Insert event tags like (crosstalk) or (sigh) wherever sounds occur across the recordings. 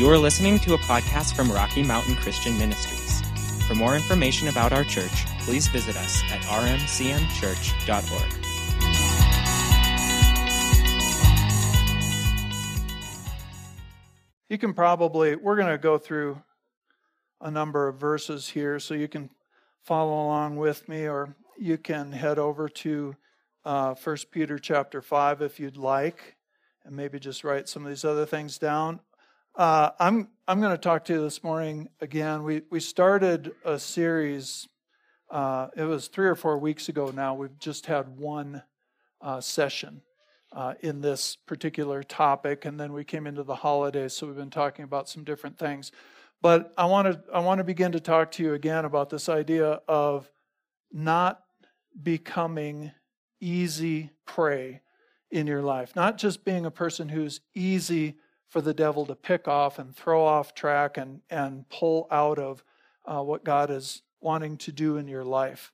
You are listening to a podcast from Rocky Mountain Christian Ministries. For more information about our church, please visit us at rmcmchurch.org. You can probably, we're going to go through a number of verses here so you can follow along with me, or you can head over to uh, 1 Peter chapter 5 if you'd like, and maybe just write some of these other things down. Uh, I'm, I'm going to talk to you this morning again. We, we started a series, uh, it was three or four weeks ago now. We've just had one uh, session uh, in this particular topic, and then we came into the holidays, so we've been talking about some different things. But I want to I want to begin to talk to you again about this idea of not becoming easy prey in your life, not just being a person who's easy for the devil to pick off and throw off track and and pull out of uh, what God is wanting to do in your life.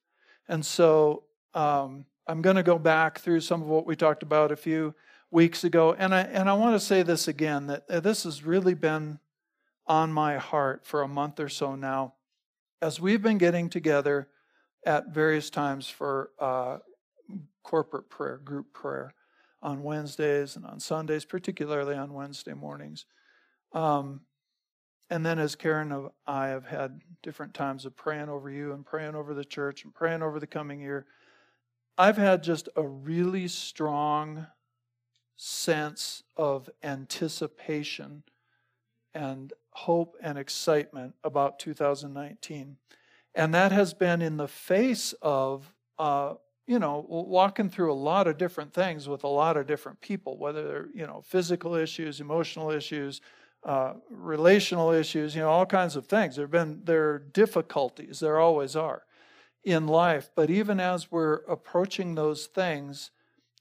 And so um, I'm going to go back through some of what we talked about a few weeks ago, and I and I want to say this again that this has really been on my heart for a month or so now, as we've been getting together at various times for uh, corporate prayer, group prayer, on Wednesdays and on Sundays, particularly on Wednesday mornings. Um, and then, as Karen and I have had different times of praying over you and praying over the church and praying over the coming year, I've had just a really strong sense of anticipation and hope and excitement about 2019. And that has been in the face of, uh, you know, walking through a lot of different things with a lot of different people, whether they're, you know, physical issues, emotional issues, uh, relational issues, you know, all kinds of things. There have been, there are difficulties, there always are in life. But even as we're approaching those things,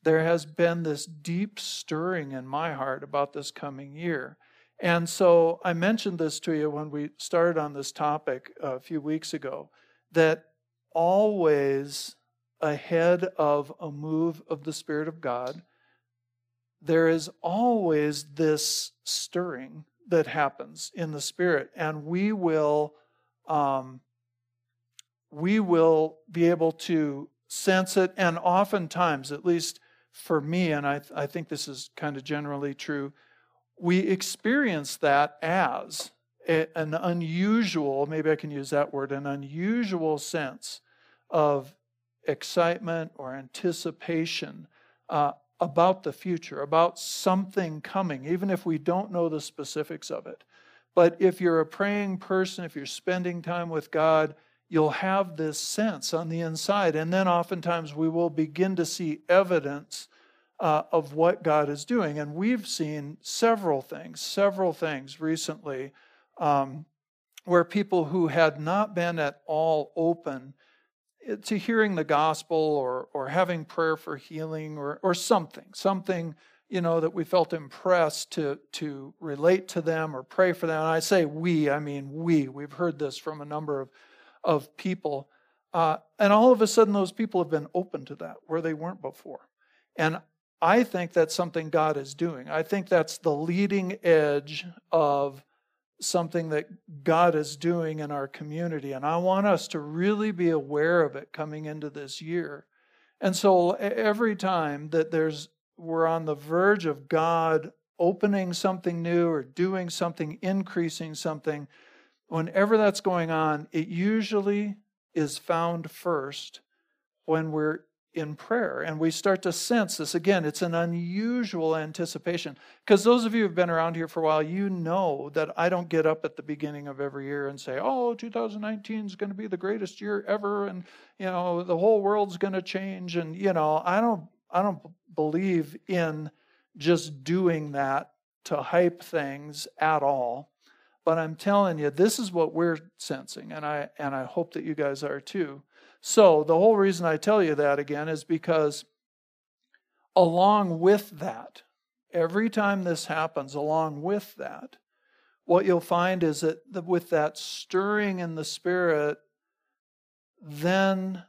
there has been this deep stirring in my heart about this coming year. And so I mentioned this to you when we started on this topic a few weeks ago that always ahead of a move of the Spirit of God, there is always this stirring that happens in the Spirit. And we will um, we will be able to sense it. And oftentimes, at least for me, and I, I think this is kind of generally true, we experience that as a, an unusual, maybe I can use that word, an unusual sense of excitement or anticipation uh, about the future, about something coming, even if we don't know the specifics of it. But if you're a praying person, if you're spending time with God, you'll have this sense on the inside. And then oftentimes we will begin to see evidence uh, of what God is doing. And we've seen several things, several things recently um, where people who had not been at all open to hearing the gospel or, or having prayer for healing or, or something, something you know that we felt impressed to to relate to them or pray for them and i say we i mean we we've heard this from a number of of people. Uh, and all of a sudden, those people have been open to that where they weren't before. And I think that's something God is doing. I think that's the leading edge of something that God is doing in our community. And I want us to really be aware of it coming into this year. And so every time that there's we're on the verge of God opening something new or doing something, increasing something, whenever that's going on, it usually is found first when we're in prayer and we start to sense this again. It's an unusual anticipation. Because those of you who've been around here for a while you know that i don't get up at the beginning of every year and say oh 2019 is going to be the greatest year ever and you know the whole world's going to change. And you know i don't i don't believe in just doing that to hype things at all. But I'm telling you, this is what we're sensing, and I and I hope that you guys are too. So the whole reason I tell you that again is because along with that, every time this happens, along with that, what you'll find is that with that stirring in the spirit, then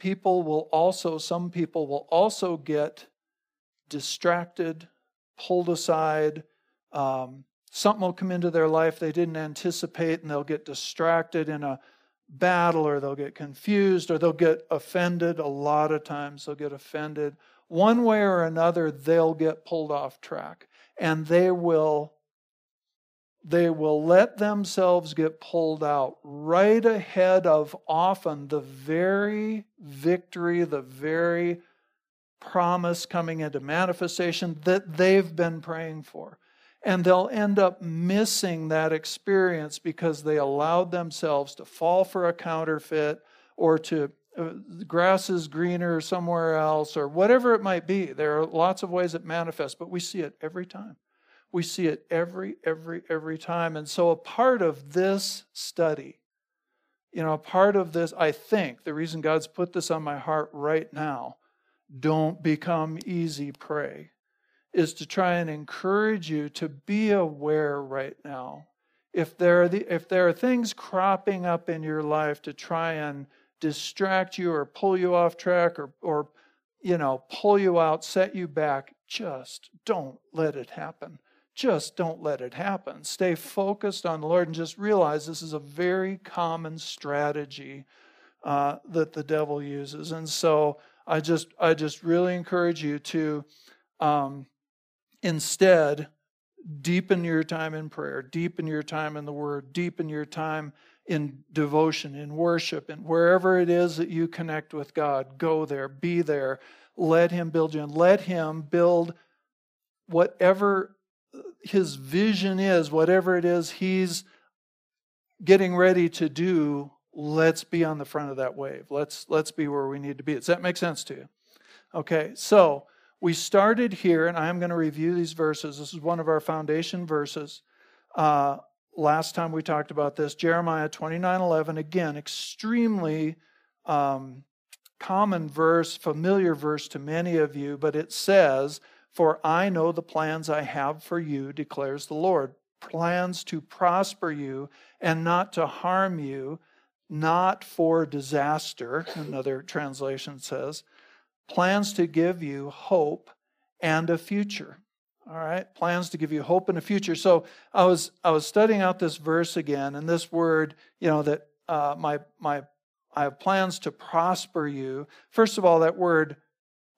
people will also, some people will also get distracted, pulled aside, um, something will come into their life they didn't anticipate, and they'll get distracted in a battle, or they'll get confused, or they'll get offended. A lot of times they'll get offended. One way or another, they'll get pulled off track, and they will they will let themselves get pulled out right ahead of often the very victory, the very promise coming into manifestation that they've been praying for. And they'll end up missing that experience because they allowed themselves to fall for a counterfeit or to uh, grass is greener somewhere else or whatever it might be. There are lots of ways it manifests, but we see it every time. We see it every, every, every time. And so, a part of this study, you know, a part of this, I think, the reason God's put this on my heart right now, don't become easy prey, is to try and encourage you to be aware right now. If there are, the, if there are things cropping up in your life to try and distract you or pull you off track or, or you know, pull you out, set you back, just don't let it happen just don't let it happen. Stay focused on the Lord and just realize this is a very common strategy uh, that the devil uses. And so I just I just really encourage you to um, instead deepen your time in prayer, deepen your time in the Word, deepen your time in devotion, in worship, and wherever it is that you connect with God, go there, be there. Let Him build you, and let Him build whatever his vision is, whatever it is he's getting ready to do, let's be on the front of that wave. Let's let's be where we need to be. Does that make sense to you? Okay, so we started here, and I'm going to review these verses. This is one of our foundation verses. Uh, last time we talked about this, Jeremiah 29 11, again, extremely um, common verse, familiar verse to many of you, but it says, for I know the plans I have for you, declares the Lord plans to prosper you and not to harm you, not for disaster, another translation says, plans to give you hope and a future. All right, plans to give you hope and a future. So I was I was studying out this verse again, and this word, you know, that uh, my my I have plans to prosper you. First of all, that word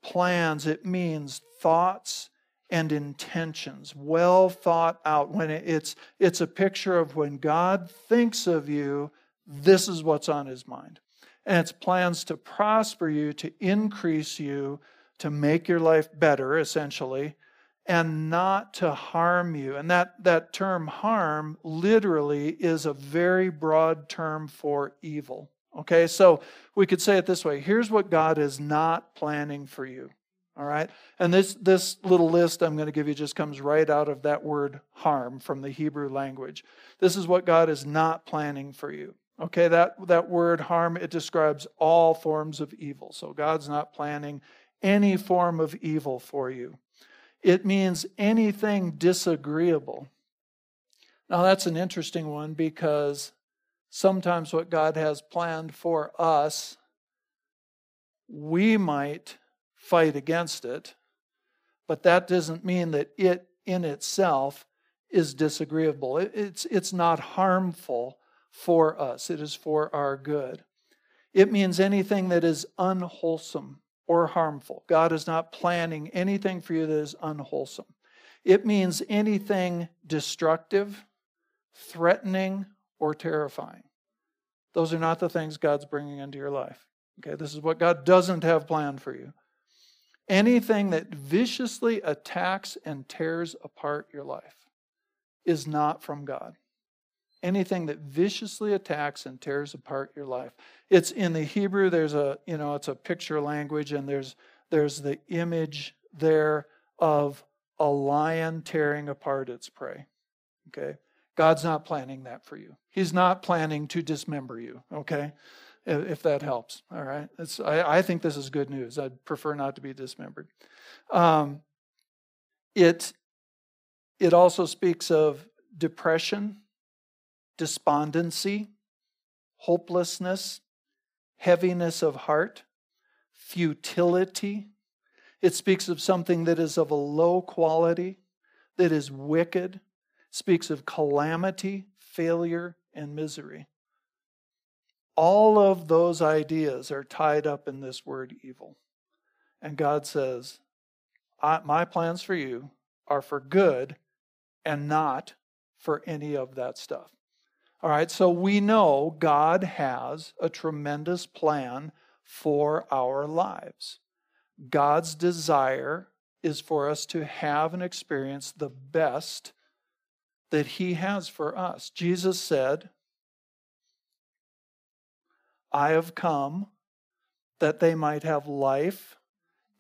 plans, it means thoughts and intentions, well thought out. When it's, it's a picture of when God thinks of you, this is what's on his mind. And it's plans to prosper you, to increase you, to make your life better, essentially, and not to harm you. And that, that term harm literally is a very broad term for evil. Okay, so we could say it this way here's what God is not planning for you. All right, and this, this little list I'm going to give you just comes right out of that word harm from the Hebrew language. This is what God is not planning for you. Okay, that, that word harm, it describes all forms of evil. So God's not planning any form of evil for you. It means anything disagreeable. Now, that's an interesting one because sometimes what God has planned for us, we might fight against it, but that doesn't mean that it in itself is disagreeable. It's, it's not harmful for us, it is for our good. It means anything that is unwholesome or harmful. God is not planning anything for you that is unwholesome. It means anything destructive, threatening, or terrifying. Those are not the things God's bringing into your life. Okay, this is what God doesn't have planned for you. Anything that viciously attacks and tears apart your life is not from God. Anything that viciously attacks and tears apart your life. It's in the Hebrew, there's a, you know, it's a picture language, and there's there's the image there of a lion tearing apart its prey. Okay? God's not planning that for you. He's not planning to dismember you, okay? If that helps, all right? It's, I, I think this is good news. I'd prefer not to be dismembered. Um, it, it also speaks of depression, despondency, hopelessness, heaviness of heart, futility. It speaks of something that is of a low quality, that is wicked, speaks of calamity, failure, and misery. All of those ideas are tied up in this word evil. And God says, My plans for you are for good and not for any of that stuff. All right, so we know God has a tremendous plan for our lives. God's desire is for us to have and experience the best that He has for us. Jesus said, I have come that they might have life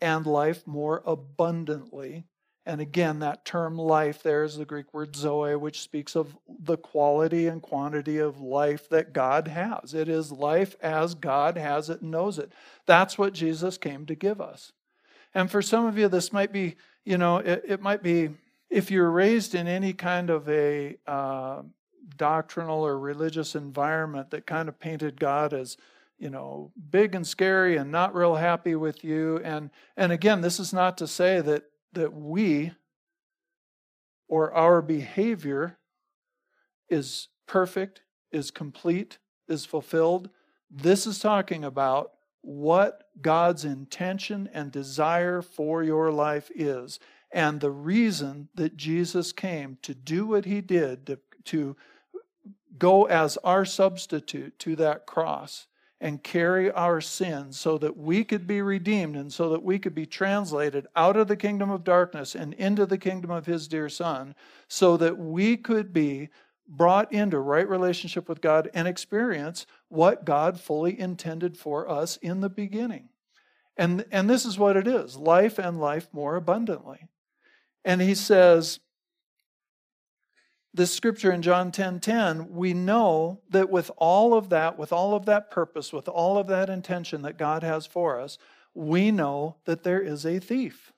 and life more abundantly. And again, that term life there is the Greek word zoe, which speaks of the quality and quantity of life that God has. It is life as God has it and knows it. That's what Jesus came to give us. And for some of you, this might be, you know, it, it might be if you're raised in any kind of a uh, doctrinal or religious environment that kind of painted God as you know big and scary and not real happy with you and and again this is not to say that that we or our behavior is perfect, is complete, is fulfilled. This is talking about what God's intention and desire for your life is. And the reason that Jesus came to do what he did, to, to go as our substitute to that cross, and carry our sins so that we could be redeemed and so that we could be translated out of the kingdom of darkness and into the kingdom of his dear son so that we could be brought into right relationship with God and experience what God fully intended for us in the beginning. And, and this is what it is life and life more abundantly. And he says, this scripture in John 10:10, 10, 10, we know that with all of that, with all of that purpose, with all of that intention that God has for us, we know that there is a thief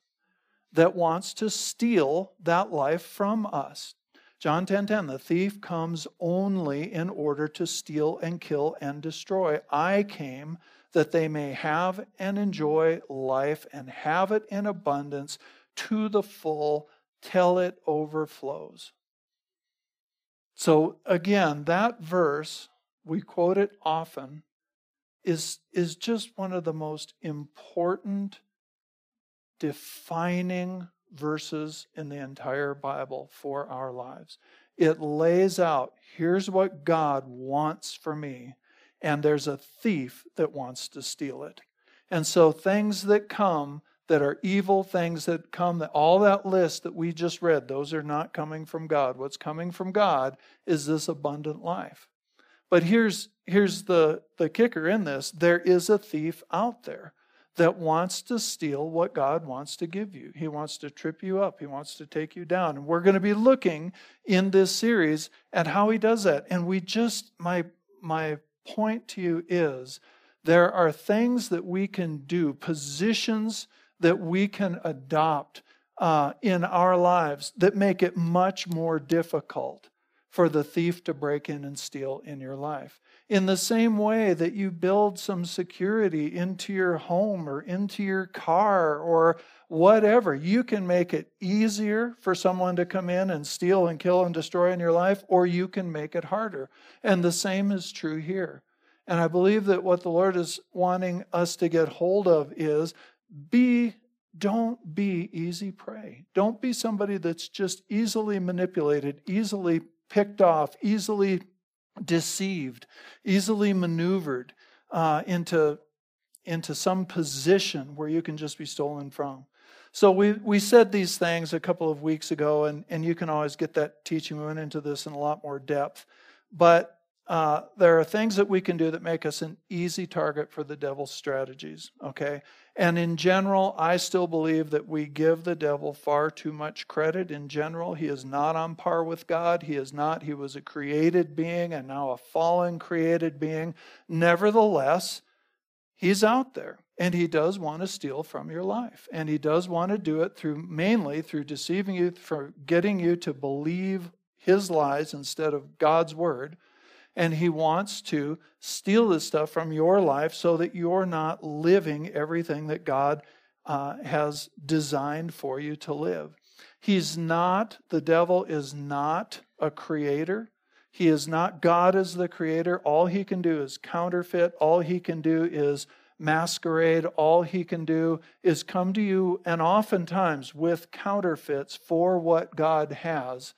that wants to steal that life from us. John 10:10, 10, 10, the thief comes only in order to steal and kill and destroy. I came that they may have and enjoy life and have it in abundance to the full till it overflows. So again, that verse, we quote it often, is, is just one of the most important defining verses in the entire Bible for our lives. It lays out here's what God wants for me, and there's a thief that wants to steal it. And so things that come that are evil things that come, that all that list that we just read, those are not coming from God. What's coming from God is this abundant life. But here's, here's the, the kicker in this there is a thief out there that wants to steal what God wants to give you. He wants to trip you up, He wants to take you down. And we're going to be looking in this series at how He does that. And we just, my, my point to you is there are things that we can do, positions that we can adopt uh, in our lives that make it much more difficult for the thief to break in and steal in your life. In the same way that you build some security into your home or into your car or whatever, you can make it easier for someone to come in and steal and kill and destroy in your life, or you can make it harder. And the same is true here. And I believe that what the Lord is wanting us to get hold of is be don't be easy prey. Don't be somebody that's just easily manipulated, easily picked off, easily deceived, easily maneuvered uh, into, into some position where you can just be stolen from. So we, we said these things a couple of weeks ago, and, and you can always get that teaching. We went into this in a lot more depth. But uh, there are things that we can do that make us an easy target for the devil's strategies, okay? And in general, I still believe that we give the devil far too much credit. In general, he is not on par with God. He is not. He was a created being and now a fallen created being. Nevertheless, he's out there and he does want to steal from your life. And he does want to do it through mainly through deceiving you, for getting you to believe his lies instead of God's word and he wants to steal this stuff from your life so that you're not living everything that God uh, has designed for you to live. He's not, the devil is not a creator. He is not God as the creator. All he can do is counterfeit. All he can do is masquerade. All he can do is come to you, and oftentimes with counterfeits for what God has,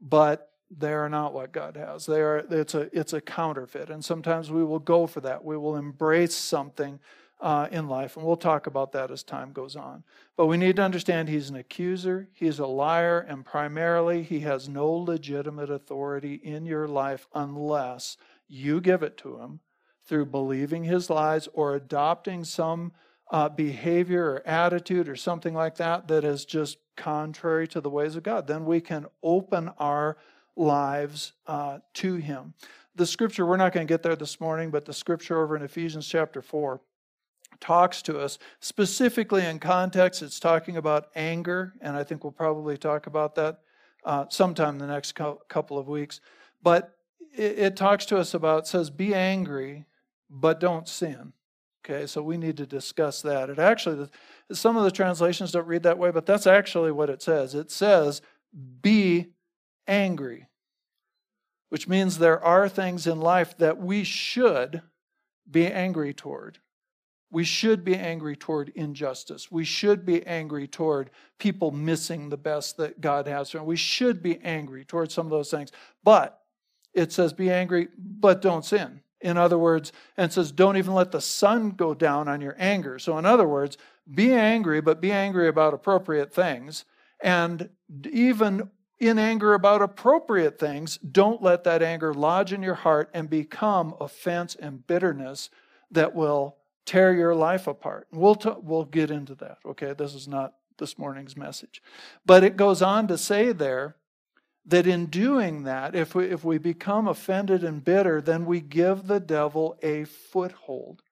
but they are not what God has. They are it's a it's a counterfeit. And sometimes we will go for that. We will embrace something uh, in life. And we'll talk about that as time goes on. But we need to understand he's an accuser, he's a liar, and primarily he has no legitimate authority in your life unless you give it to him through believing his lies or adopting some uh, behavior or attitude or something like that that is just contrary to the ways of God. Then we can open our lives uh, to him. The scripture, we're not going to get there this morning, but the scripture over in Ephesians chapter 4 talks to us. Specifically in context, it's talking about anger, and I think we'll probably talk about that uh, sometime in the next co- couple of weeks. But it, it talks to us about, says, be angry, but don't sin. Okay, so we need to discuss that. It actually, some of the translations don't read that way, but that's actually what it says. It says, be angry, which means there are things in life that we should be angry toward. We should be angry toward injustice. We should be angry toward people missing the best that God has for them. We should be angry toward some of those things. But it says, be angry, but don't sin. In other words, and it says, don't even let the sun go down on your anger. So, in other words, be angry, but be angry about appropriate things. And even in anger about appropriate things, don't let that anger lodge in your heart and become offense and bitterness that will tear your life apart. We'll, t- we'll get into that, okay? This is not this morning's message. But it goes on to say there that in doing that, if we, if we become offended and bitter, then we give the devil a foothold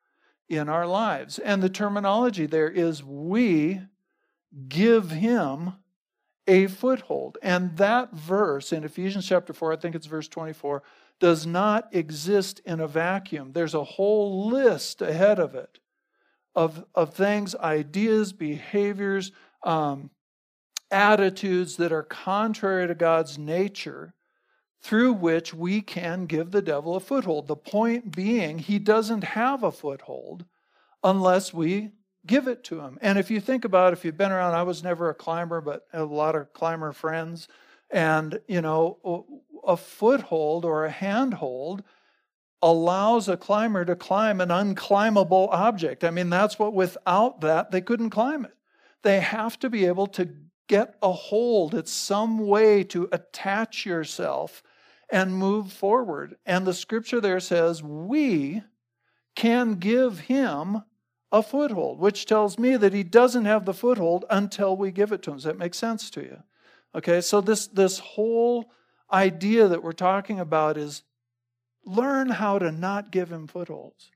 in our lives. And the terminology there is we give him a foothold. And that verse in Ephesians chapter 4, I think it's verse 24, does not exist in a vacuum. There's a whole list ahead of it of, of things, ideas, behaviors, um, attitudes that are contrary to God's nature through which we can give the devil a foothold. The point being, he doesn't have a foothold unless we give it to him. And if you think about it, if you've been around, I was never a climber, but a lot of climber friends. And, you know, a foothold or a handhold allows a climber to climb an unclimbable object. I mean, that's what without that, they couldn't climb it. They have to be able to get a hold. It's some way to attach yourself and move forward. And the scripture there says, we can give him a foothold, which tells me that he doesn't have the foothold until we give it to him. Does that make sense to you? Okay, so this, this whole idea that we're talking about is learn how to not give him footholds.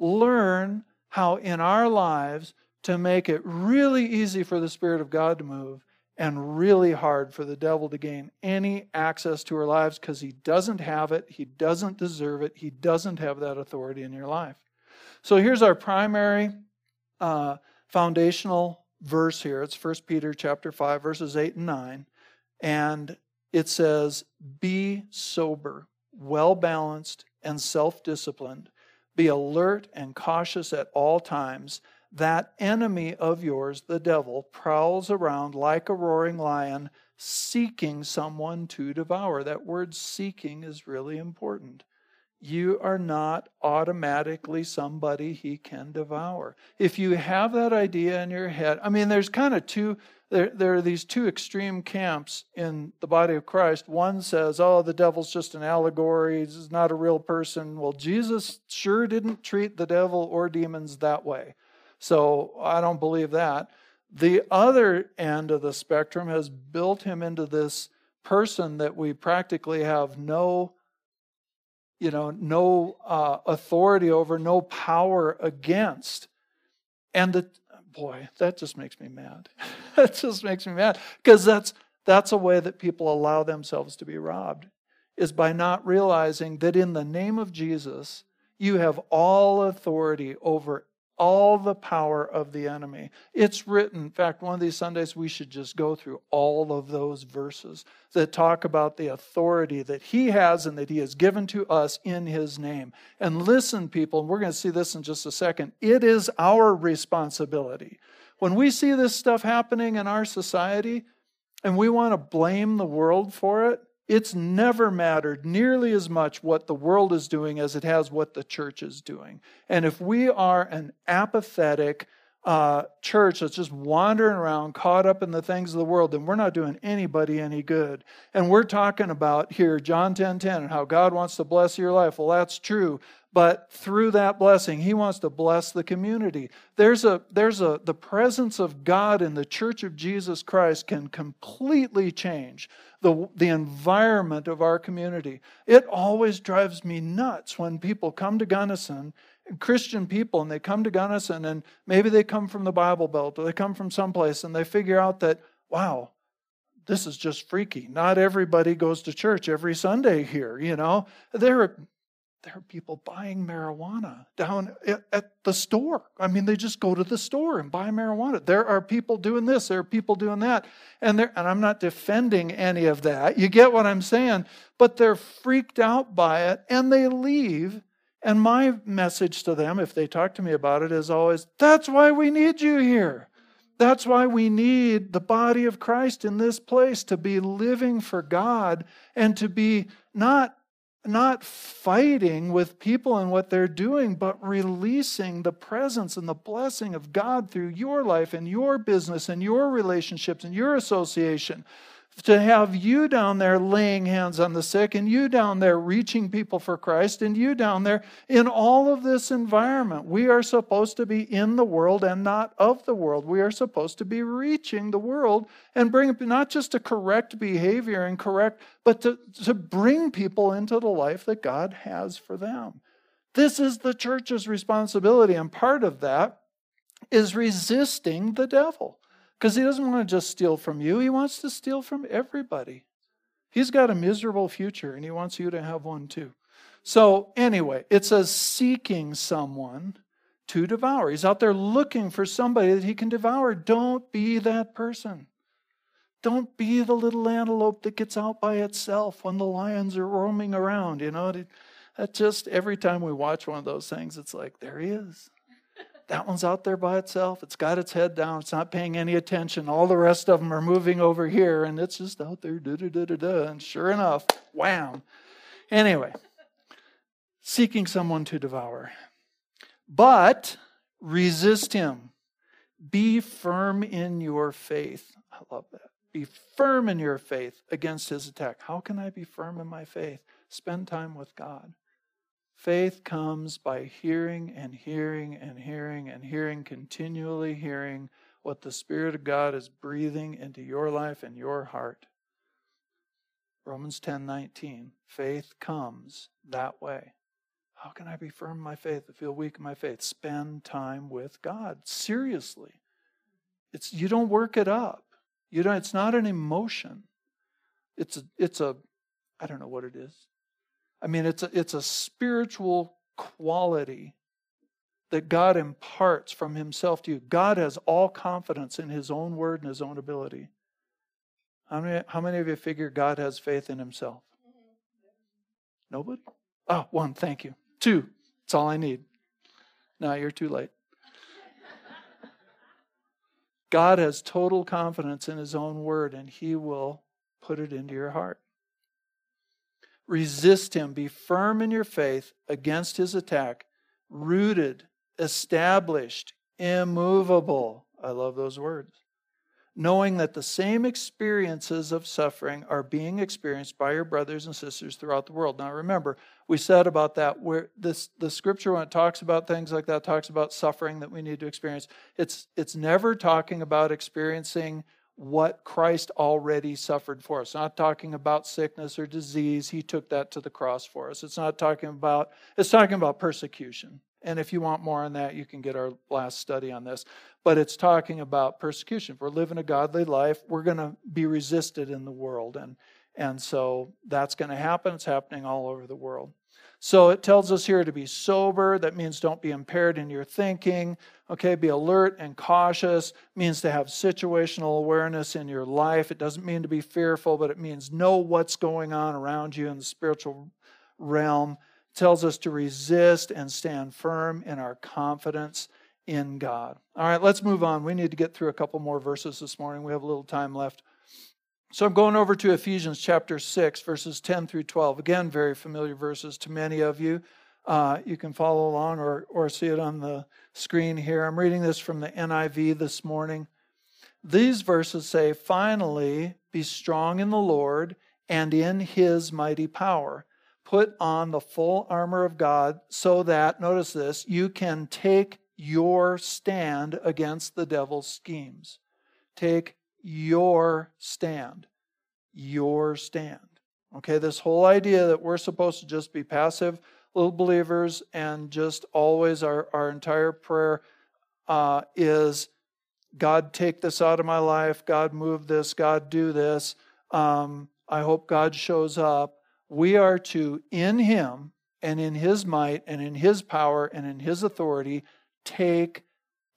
Learn how in our lives to make it really easy for the Spirit of God to move and really hard for the devil to gain any access to our lives because he doesn't have it, he doesn't deserve it, he doesn't have that authority in your life. So here's our primary uh, foundational verse here. It's 1 Peter chapter 5, verses 8 and 9. And it says, Be sober, well balanced, and self disciplined. Be alert and cautious at all times. That enemy of yours, the devil, prowls around like a roaring lion, seeking someone to devour. That word seeking is really important you are not automatically somebody he can devour. If you have that idea in your head, I mean, there's kind of two, there, there are these two extreme camps in the body of Christ. One says, oh, the devil's just an allegory, he's not a real person. Well, Jesus sure didn't treat the devil or demons that way. So I don't believe that. The other end of the spectrum has built him into this person that we practically have no you know, no uh, authority over, no power against. And the boy, that just makes me mad. (laughs) that just makes me mad because that's that's a way that people allow themselves to be robbed is by not realizing that in the name of Jesus you have all authority over all the power of the enemy. It's written, in fact, one of these Sundays we should just go through all of those verses that talk about the authority that he has and that he has given to us in his name. And listen, people, and we're going to see this in just a second, it is our responsibility. When we see this stuff happening in our society and we want to blame the world for it, it's never mattered nearly as much what the world is doing as it has what the church is doing. And if we are an apathetic uh, church that's just wandering around, caught up in the things of the world, then we're not doing anybody any good. And we're talking about here, John 10 10, and how God wants to bless your life. Well, that's true. But through that blessing, he wants to bless the community. There's a, there's a, the presence of God in the church of Jesus Christ can completely change the, the environment of our community. It always drives me nuts when people come to Gunnison, Christian people, and they come to Gunnison, and maybe they come from the Bible Belt or they come from someplace, and they figure out that, wow, this is just freaky. Not everybody goes to church every Sunday here, you know. There are there are people buying marijuana down at the store. I mean, they just go to the store and buy marijuana. There are people doing this, there are people doing that. And, there, and I'm not defending any of that. You get what I'm saying? But they're freaked out by it and they leave. And my message to them, if they talk to me about it, is always that's why we need you here. That's why we need the body of Christ in this place to be living for God and to be not not fighting with people and what they're doing, but releasing the presence and the blessing of God through your life and your business and your relationships and your association to have you down there laying hands on the sick and you down there reaching people for Christ and you down there in all of this environment. We are supposed to be in the world and not of the world. We are supposed to be reaching the world and bring not just to correct behavior and correct, but to, to bring people into the life that God has for them. This is the church's responsibility, and part of that is resisting the devil. Because he doesn't want to just steal from you, he wants to steal from everybody. He's got a miserable future and he wants you to have one too. So, anyway, it says seeking someone to devour. He's out there looking for somebody that he can devour. Don't be that person. Don't be the little antelope that gets out by itself when the lions are roaming around. You know, that just every time we watch one of those things, it's like, there he is. That one's out there by itself. It's got its head down. It's not paying any attention. All the rest of them are moving over here, and it's just out there, da da da da da. And sure enough, wham. Anyway, seeking someone to devour. But resist him. Be firm in your faith. I love that. Be firm in your faith against his attack. How can I be firm in my faith? Spend time with God. Faith comes by hearing and hearing and hearing and hearing, continually hearing what the Spirit of God is breathing into your life and your heart. Romans 10 19. Faith comes that way. How can I be firm in my faith? I feel weak in my faith. Spend time with God. Seriously. It's you don't work it up. You don't it's not an emotion. It's a it's a I don't know what it is. I mean, it's a, it's a spiritual quality that God imparts from Himself to you. God has all confidence in His own word and His own ability. How many, how many of you figure God has faith in Himself? Nobody? Oh, one, thank you. Two, that's all I need. Now you're too late. God has total confidence in His own word, and He will put it into your heart. Resist him. Be firm in your faith against his attack, rooted, established, immovable. I love those words. Knowing that the same experiences of suffering are being experienced by your brothers and sisters throughout the world. Now, remember, we said about that where this the scripture when it talks about things like that talks about suffering that we need to experience. It's it's never talking about experiencing what Christ already suffered for us. not talking about sickness or disease. He took that to the cross for us. It's not talking about, it's talking about persecution. And if you want more on that, you can get our last study on this. But it's talking about persecution. If we're living a godly life, we're going to be resisted in the world. And, and so that's going to happen. It's happening all over the world. So it tells us here to be sober. That means don't be impaired in your thinking. Okay, be alert and cautious. It means to have situational awareness in your life. It doesn't mean to be fearful, but it means know what's going on around you in the spiritual realm. It tells us to resist and stand firm in our confidence in God. All right, let's move on. We need to get through a couple more verses this morning. We have a little time left. So I'm going over to Ephesians chapter 6, verses 10 through 12. Again, very familiar verses to many of you. Uh, you can follow along or, or see it on the screen here. I'm reading this from the NIV this morning. These verses say, Finally, be strong in the Lord and in his mighty power. Put on the full armor of God so that, notice this, you can take your stand against the devil's schemes. Take your stand. Your stand. Okay, this whole idea that we're supposed to just be passive little believers and just always our, our entire prayer uh, is God, take this out of my life. God, move this. God, do this. Um, I hope God shows up. We are to, in Him and in His might and in His power and in His authority, take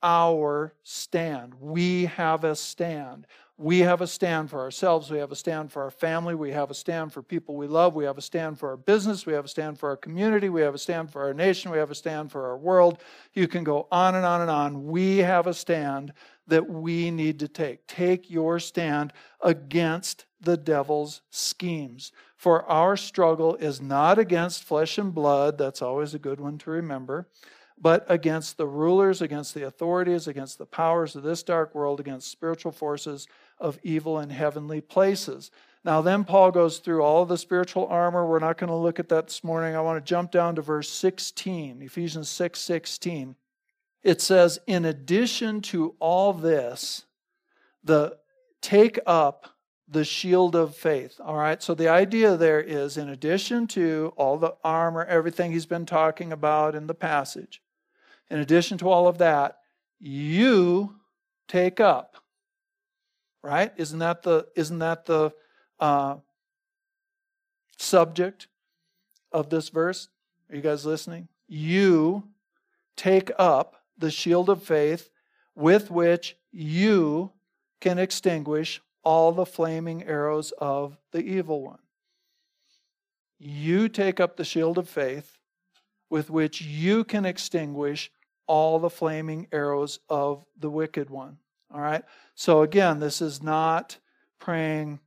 our stand. We have a stand. We have a stand for ourselves. We have a stand for our family. We have a stand for people we love. We have a stand for our business. We have a stand for our community. We have a stand for our nation. We have a stand for our world. You can go on and on and on. We have a stand that we need to take. Take your stand against the devil's schemes. For our struggle is not against flesh and blood. That's always a good one to remember but against the rulers, against the authorities, against the powers of this dark world, against spiritual forces of evil in heavenly places. Now, then Paul goes through all the spiritual armor. We're not going to look at that this morning. I want to jump down to verse 16, Ephesians 6 16. It says, In addition to all this, the take up the shield of faith. All right, so the idea there is in addition to all the armor, everything he's been talking about in the passage, in addition to all of that, you take up. Right? Isn't that the isn't that the uh, subject of this verse? Are you guys listening? You take up the shield of faith with which you can extinguish all the flaming arrows of the evil one. You take up the shield of faith with which you can extinguish all the flaming arrows of the wicked one. All right? So again, this is not praying,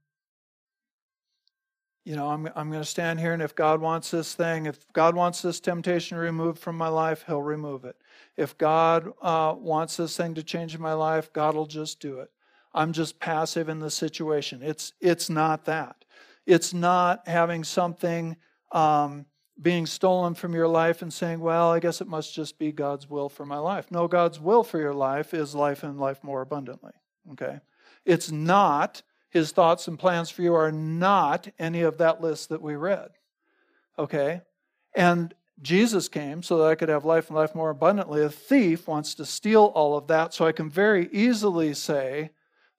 you know, I'm, I'm going to stand here and if God wants this thing, if God wants this temptation removed from my life, He'll remove it. If God uh, wants this thing to change in my life, God will just do it. I'm just passive in the situation. It's, it's not that. It's not having something um, being stolen from your life and saying, well, I guess it must just be God's will for my life. No, God's will for your life is life and life more abundantly. Okay? It's not, his thoughts and plans for you are not any of that list that we read. Okay? And Jesus came so that I could have life and life more abundantly. A thief wants to steal all of that, so I can very easily say,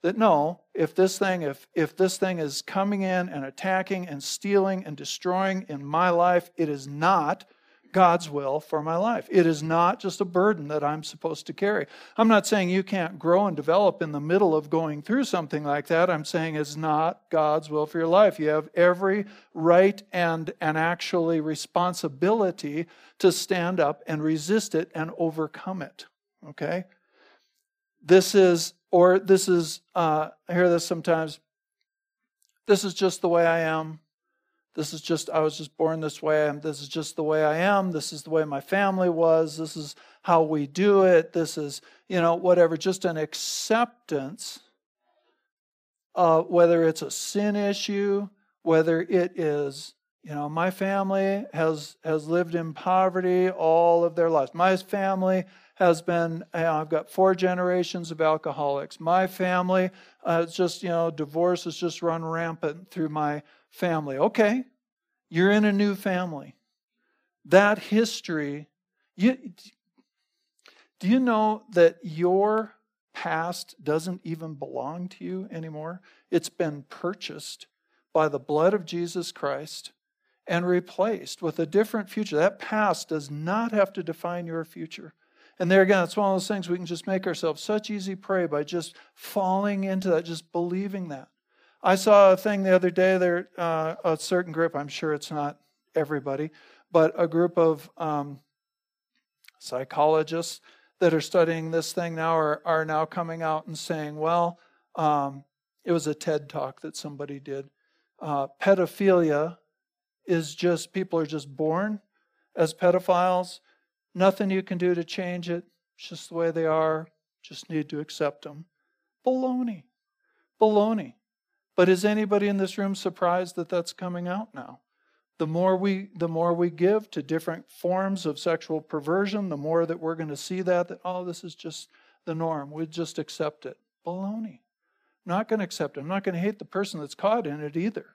that no, if this thing, if, if this thing is coming in and attacking and stealing and destroying in my life, it is not God's will for my life. It is not just a burden that I'm supposed to carry. I'm not saying you can't grow and develop in the middle of going through something like that. I'm saying it's not God's will for your life. You have every right and, and actually responsibility to stand up and resist it and overcome it. Okay? This is or this is, uh, I hear this sometimes, this is just the way I am. This is just, I was just born this way. This is just the way I am. This is the way my family was. This is how we do it. This is, you know, whatever, just an acceptance, uh, whether it's a sin issue, whether it is, you know, my family has has lived in poverty all of their lives. My family has been, I've got four generations of alcoholics. My family, uh, it's just, you know, divorce has just run rampant through my family. Okay, you're in a new family. That history, you, do you know that your past doesn't even belong to you anymore? It's been purchased by the blood of Jesus Christ and replaced with a different future. That past does not have to define your future. And there again, it's one of those things we can just make ourselves such easy prey by just falling into that, just believing that. I saw a thing the other day there, uh, a certain group, I'm sure it's not everybody, but a group of um, psychologists that are studying this thing now are, are now coming out and saying, well, um, it was a TED talk that somebody did. Uh, pedophilia is just, people are just born as pedophiles. Nothing you can do to change it. It's just the way they are. Just need to accept them. Baloney. Baloney. But is anybody in this room surprised that that's coming out now? The more we the more we give to different forms of sexual perversion, the more that we're going to see that that oh this is just the norm. We just accept it. Baloney. I'm not going to accept it. I'm not going to hate the person that's caught in it either.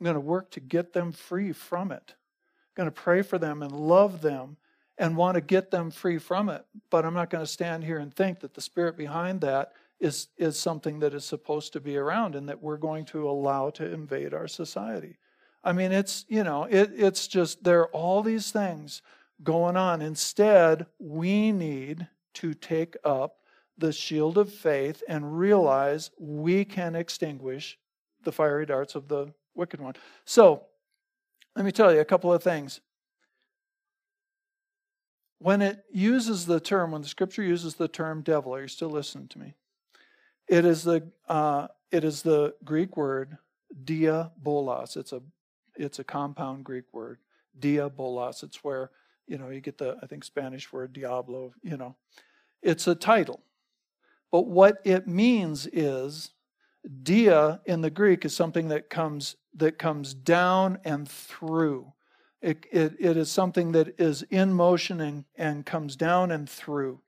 I'm going to work to get them free from it. I'm going to pray for them and love them and want to get them free from it. But I'm not going to stand here and think that the spirit behind that is, is something that is supposed to be around and that we're going to allow to invade our society. I mean, it's, you know, it, it's just, there are all these things going on. Instead, we need to take up the shield of faith and realize we can extinguish the fiery darts of the wicked one. So, let me tell you a couple of things when it uses the term, when the scripture uses the term devil, are you still listening to me? It is the uh, it is the Greek word diabolos. It's a it's a compound Greek word diabolos. It's where you know you get the I think Spanish word diablo. You know, it's a title, but what it means is dia in the Greek is something that comes that comes down and through. It, it, it is something that is in motion and, and comes down and through.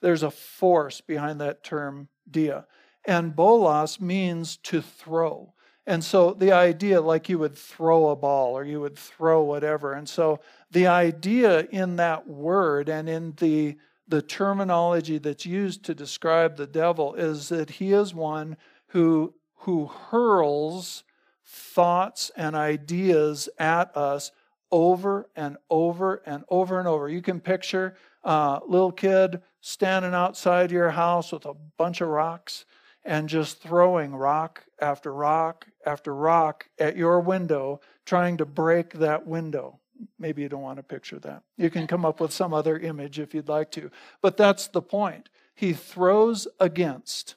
There's a force behind that term dia. And bolos means to throw. And so the idea, like you would throw a ball or you would throw whatever. And so the idea in that word and in the, the terminology that's used to describe the devil is that he is one who, who hurls thoughts and ideas at us over and over and over and over. You can picture a little kid standing outside your house with a bunch of rocks and just throwing rock after rock after rock at your window, trying to break that window. Maybe you don't want to picture that. You can come up with some other image if you'd like to. But that's the point. He throws against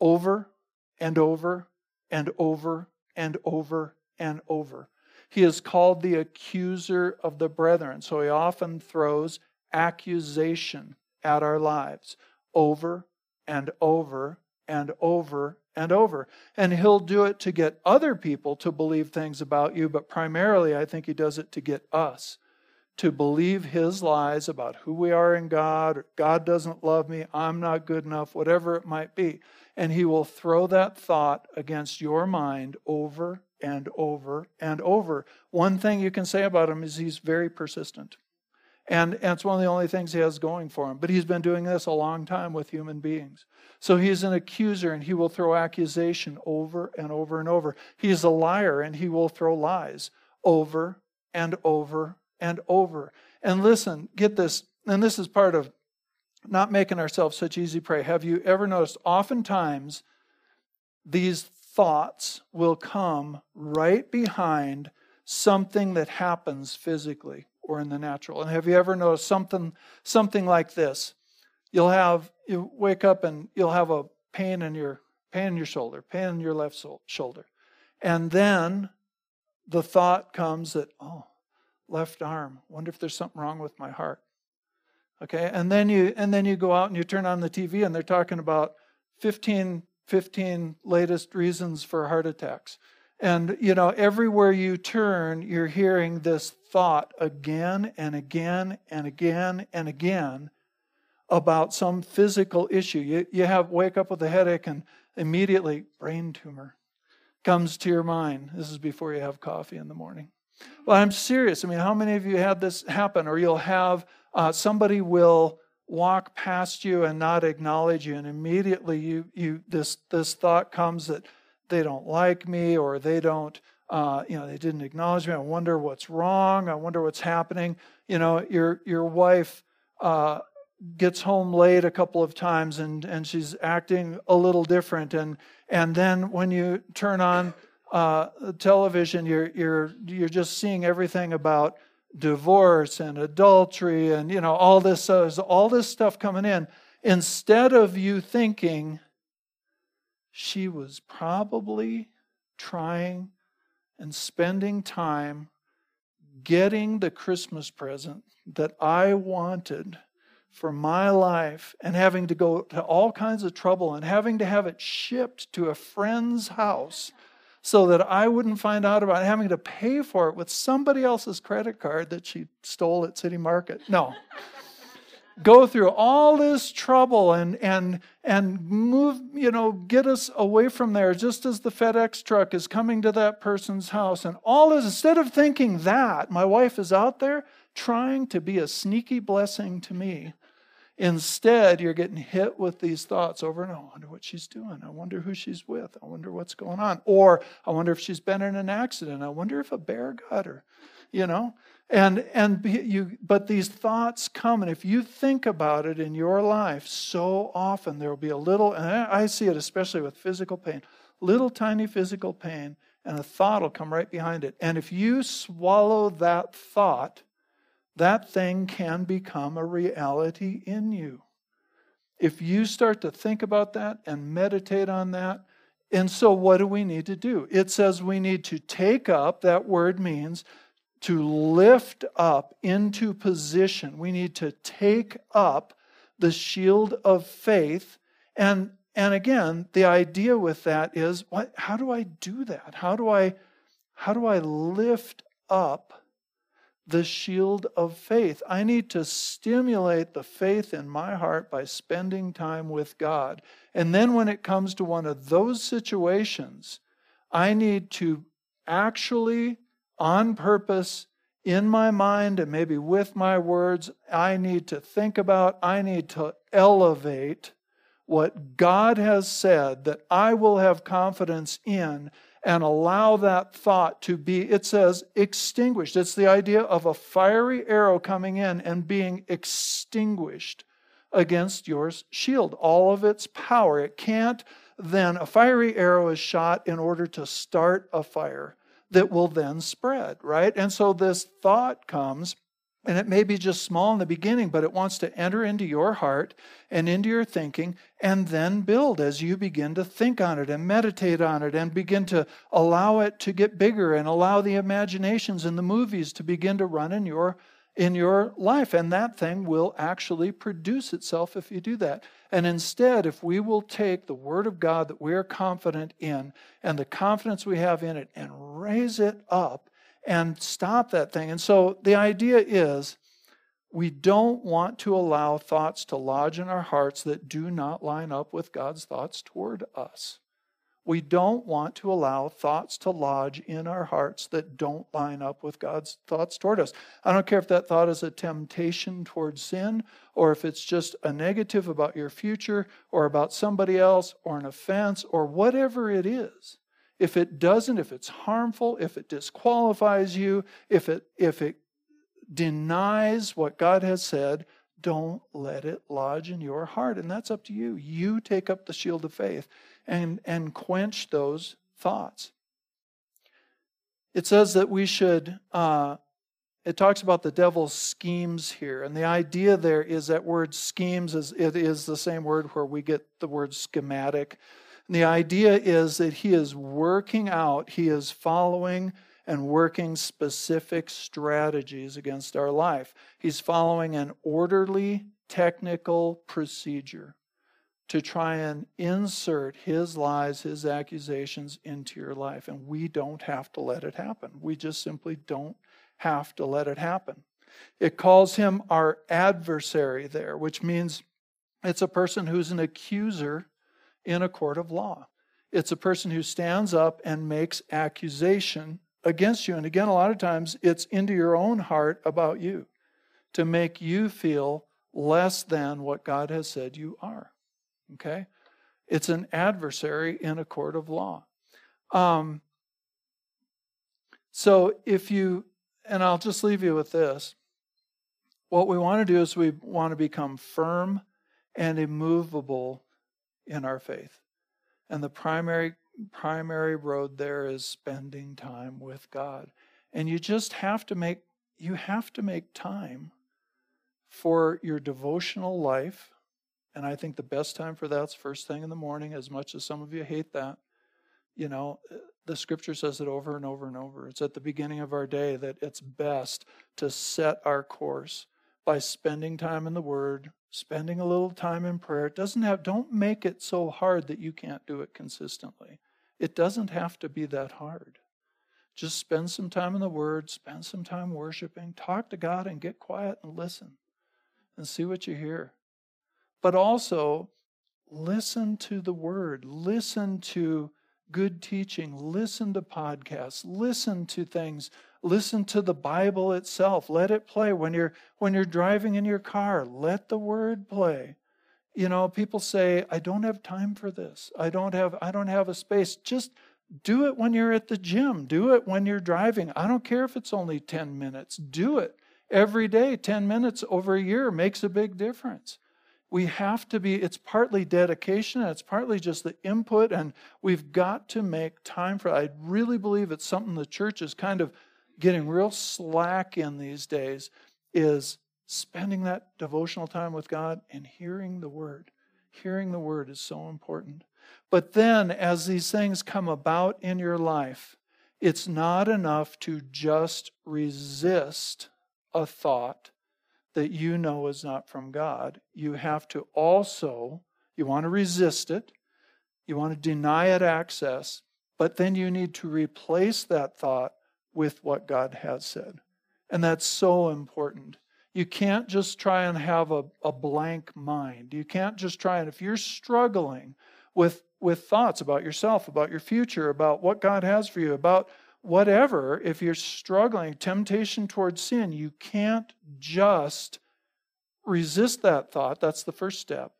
over and over and over and over and over. He is called the accuser of the brethren. So he often throws accusation at our lives over and over and over and over. And he'll do it to get other people to believe things about you, but primarily I think he does it to get us to believe his lies about who we are in God, or God doesn't love me, I'm not good enough, whatever it might be. And he will throw that thought against your mind over and over and over. One thing you can say about him is he's very persistent. And, and it's one of the only things he has going for him. But he's been doing this a long time with human beings. So he's an accuser and he will throw accusation over and over and over. He's a liar and he will throw lies over and over and over. And listen, get this, and this is part of not making ourselves such easy prey. Have you ever noticed oftentimes these thoughts will come right behind something that happens physically or in the natural. And have you ever noticed something something like this? You'll have you wake up and you'll have a pain in your pain in your shoulder, pain in your left shoulder. And then the thought comes that, oh, left arm. Wonder if there's something wrong with my heart. Okay? And then you and then you go out and you turn on the TV and they're talking about 15 15 latest reasons for heart attacks. And, you know, everywhere you turn, you're hearing this thought again and again and again and again about some physical issue. You, you have wake up with a headache and immediately brain tumor comes to your mind. This is before you have coffee in the morning. Well, I'm serious. I mean, how many of you had this happen? Or you'll have uh, somebody will walk past you and not acknowledge you and immediately you you this this thought comes that they don't like me or they don't uh, you know, they didn't acknowledge me. I wonder what's wrong. I wonder what's happening. You know, your your wife uh, gets home late a couple of times and and she's acting a little different. And and then when you turn on uh, television, you're you're you're just seeing everything about divorce and adultery and you know all this uh, all this stuff coming in. Instead of you thinking she was probably trying and spending time getting the Christmas present that I wanted for my life and having to go to all kinds of trouble and having to have it shipped to a friend's house so that I wouldn't find out about having to pay for it with somebody else's credit card that she stole at City Market. No. (laughs) Go through all this trouble and and and move you know get us away from there just as the fedex truck is coming to that person's house and all this. Instead of thinking that my wife is out there trying to be a sneaky blessing to me instead you're getting hit with these thoughts over and over i wonder what she's doing. I wonder who she's with. I wonder what's going on. Or i wonder if she's been in an accident. I wonder if a bear got her you know? And and you but these thoughts come and if you think about it in your life so often there will be a little and i see it especially with physical pain little tiny physical pain and a thought will come right behind it. And if you swallow that thought that thing can become a reality in you if you start to think about that and meditate on that and so what do we need to do it says we need to take up that word means to lift up into position. We need to take up the shield of faith. And, and again, the idea with that is what, how do I do that? How do I, how do I lift up the shield of faith? I need to stimulate the faith in my heart by spending time with God. And then when it comes to one of those situations, I need to actually on purpose in my mind and maybe with my words, I need to think about, I need to elevate what God has said that I will have confidence in and allow that thought to be, it says, extinguished. It's the idea of a fiery arrow coming in and being extinguished against your shield, all of its power. It can't then, a fiery arrow is shot in order to start a fire that will then spread, right? And so this thought comes, and it may be just small in the beginning, but it wants to enter into your heart and into your thinking and then build as you begin to think on it and meditate on it and begin to allow it to get bigger and allow the imaginations and the movies to begin to run in your in your life. And that thing will actually produce itself if you do that. And instead, if we will take the Word of God that we are confident in and the confidence we have in it and raise it up and stop that thing. And so the idea is we don't want to allow thoughts to lodge in our hearts that do not line up with God's thoughts toward us. We don't want to allow thoughts to lodge in our hearts that don't line up with God's thoughts toward us. I don't care if that thought is a temptation towards sin or if it's just a negative about your future or about somebody else or an offense or whatever it is. If it doesn't, if it's harmful, if it disqualifies you, if it if it denies what God has said, don't let it lodge in your heart. And that's up to you. You take up the shield of faith and, and quench those thoughts. It says that we should, uh, it talks about the devil's schemes here. And the idea there is that word schemes is it is the same word where we get the word schematic. The idea is that he is working out, he is following and working specific strategies against our life. He's following an orderly technical procedure to try and insert his lies, his accusations into your life. And we don't have to let it happen. We just simply don't have to let it happen. It calls him our adversary there, which means it's a person who's an accuser in a court of law. It's a person who stands up and makes accusation against you. And again, a lot of times it's into your own heart about you to make you feel less than what God has said you are. Okay? It's an adversary in a court of law. Um, So if you, and I'll just leave you with this what we want to do is we want to become firm and immovable in our faith. And the primary primary road there is spending time with God. And you just have to make you have to make time for your devotional life. And I think the best time for that's first thing in the morning, as much as some of you hate that. You know, the scripture says it over and over and over. It's at the beginning of our day that it's best to set our course by spending time in the Word, spending a little time in prayer. It doesn't have, don't make it so hard that you can't do it consistently. It doesn't have to be that hard. Just spend some time in the Word, spend some time worshiping, talk to God, and get quiet and listen and see what you hear. But also, listen to the Word, listen to good teaching, listen to podcasts, listen to things listen to the bible itself. Let it play when you're when you're driving in your car. Let the word play. You know people say i don't have time for this. I don't have i don't have a space. Just do it when you're at the gym. Do it when you're driving. I don't care if it's only 10 minutes. Do it every day 10 minutes over a year makes a big difference we have to be it's partly dedication and it's partly just the input and we've got to make time for it i really believe it's something the church is kind of getting real slack in these days is spending that devotional time with God and hearing the word. Hearing the word is so important. But then, as these things come about in your life, it's not enough to just resist a thought that you know is not from God. You have to also, you want to resist it, you want to deny it access, but then you need to replace that thought with what God has said. And that's so important. You can't just try and have a, a blank mind. You can't just try and, if you're struggling with, with thoughts about yourself, about your future, about what God has for you, about whatever, if you're struggling, temptation towards sin, you can't just resist that thought. That's the first step.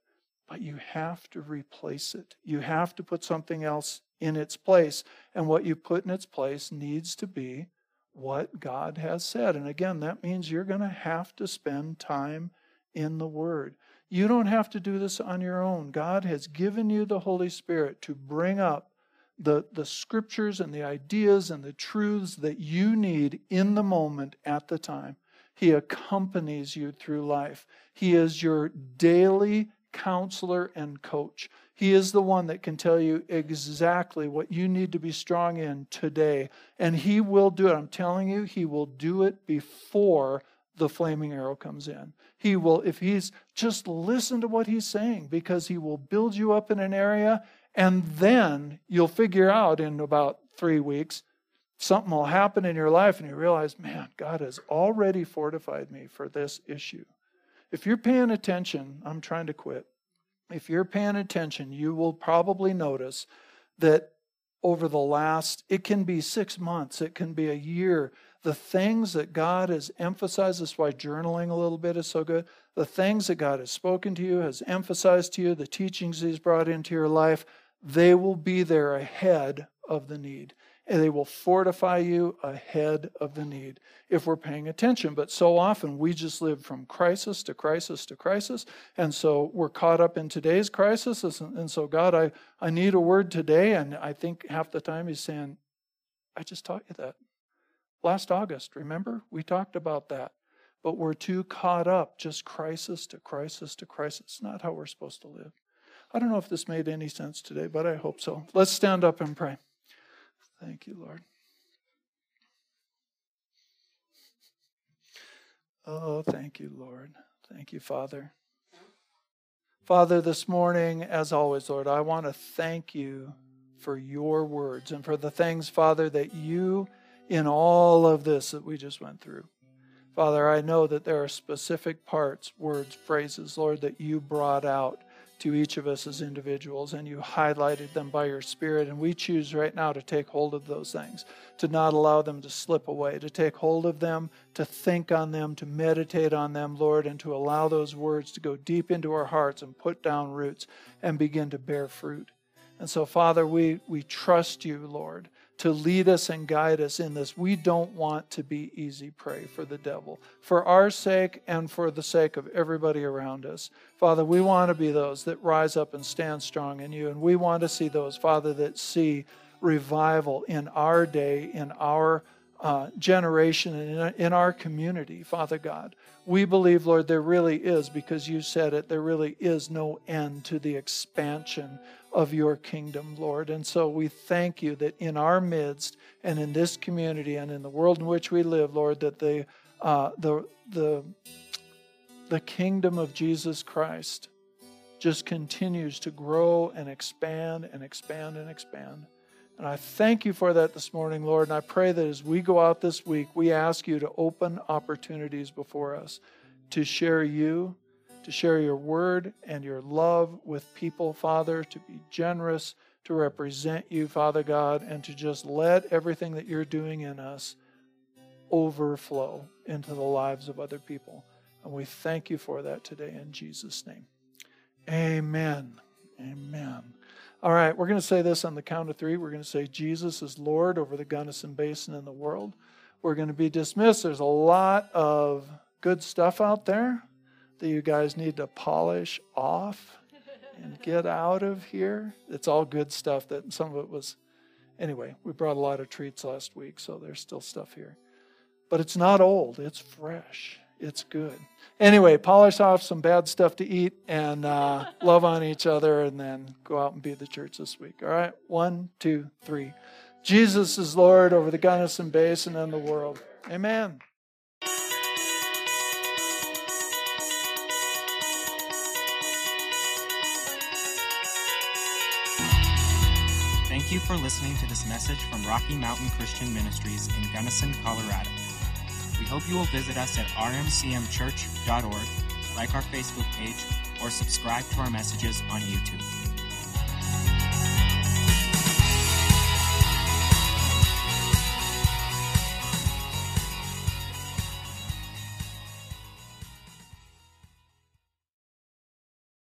But you have to replace it. You have to put something else in its place. And what you put in its place needs to be what God has said. And again, that means you're going to have to spend time in the Word. You don't have to do this on your own. God has given you the Holy Spirit to bring up the, the scriptures and the ideas and the truths that you need in the moment at the time. He accompanies you through life. He is your daily counselor and coach. He is the one that can tell you exactly what you need to be strong in today. And He will do it. I'm telling you, He will do it before the flaming arrow comes in. He will, if He's just listen to what He's saying, because He will build you up in an area, and then you'll figure out in about three weeks something will happen in your life, and you realize, man, God has already fortified me for this issue. If you're paying attention, I'm trying to quit if you're paying attention, you will probably notice that over the last, it can be six months, it can be a year, the things that God has emphasized, that's why journaling a little bit is so good. The things that God has spoken to you, has emphasized to you, the teachings He's brought into your life, they will be there ahead of the need and they will fortify you ahead of the need if we're paying attention. But so often we just live from crisis to crisis to crisis. And so we're caught up in today's crisis. And so, God, I, I need a word today. And I think half the time He's saying, I just taught you that. Last August, remember? We talked about that. But we're too caught up, just crisis to crisis to crisis. Not how we're supposed to live. I don't know if this made any sense today, but I hope so. Let's stand up and pray. Thank you, Lord. Oh, thank you, Lord. Thank you, Father. Father, this morning, as always, Lord, I want to thank you for your words and for the things, Father, that you, in all of this that we just went through, Father, I know that there are specific parts, words, phrases, Lord, that you brought out to each of us as individuals, and you highlighted them by your Spirit. And we choose right now to take hold of those things, to not allow them to slip away, to take hold of them, to think on them, to meditate on them, Lord, and to allow those words to go deep into our hearts and put down roots and begin to bear fruit. And so, Father, we, we trust you, Lord, to lead us and guide us in this. We don't want to be easy prey for the devil, for our sake and for the sake of everybody around us. Father, we want to be those that rise up and stand strong in you. And we want to see those, Father, that see revival in our day, in our uh, generation, and in, our community, Father God. We believe, Lord, there really is, because you said it, there really is no end to the expansion of your kingdom, Lord. And so we thank you that in our midst and in this community and in the world in which we live, Lord, that the uh, the the the kingdom of Jesus Christ just continues to grow and expand and expand and expand. And I thank you for that this morning, Lord. And I pray that as we go out this week, we ask you to open opportunities before us to share you to share your word and your love with people, Father, to be generous, to represent you, Father God, and to just let everything that you're doing in us overflow into the lives of other people. And we thank you for that today in Jesus' name. Amen. Amen. All right, we're going to say this on the count of three. We're going to say, Jesus is Lord over the Gunnison Basin and the world. We're going to be dismissed. There's a lot of good stuff out there that you guys need to polish off and get out of here. It's all good stuff that some of it was. Anyway, we brought a lot of treats last week, so there's still stuff here. But it's not old, it's fresh, it's good. Anyway, polish off some bad stuff to eat and uh, (laughs) love on each other, and then go out and be the church this week. All right? One, two, three. Jesus is Lord over the Gunnison Basin and the world. Amen. Thank you for listening to this message from Rocky Mountain Christian Ministries in Gunnison, Colorado. We hope you will visit us at rmcmchurch.org, like our Facebook page, or subscribe to our messages on YouTube.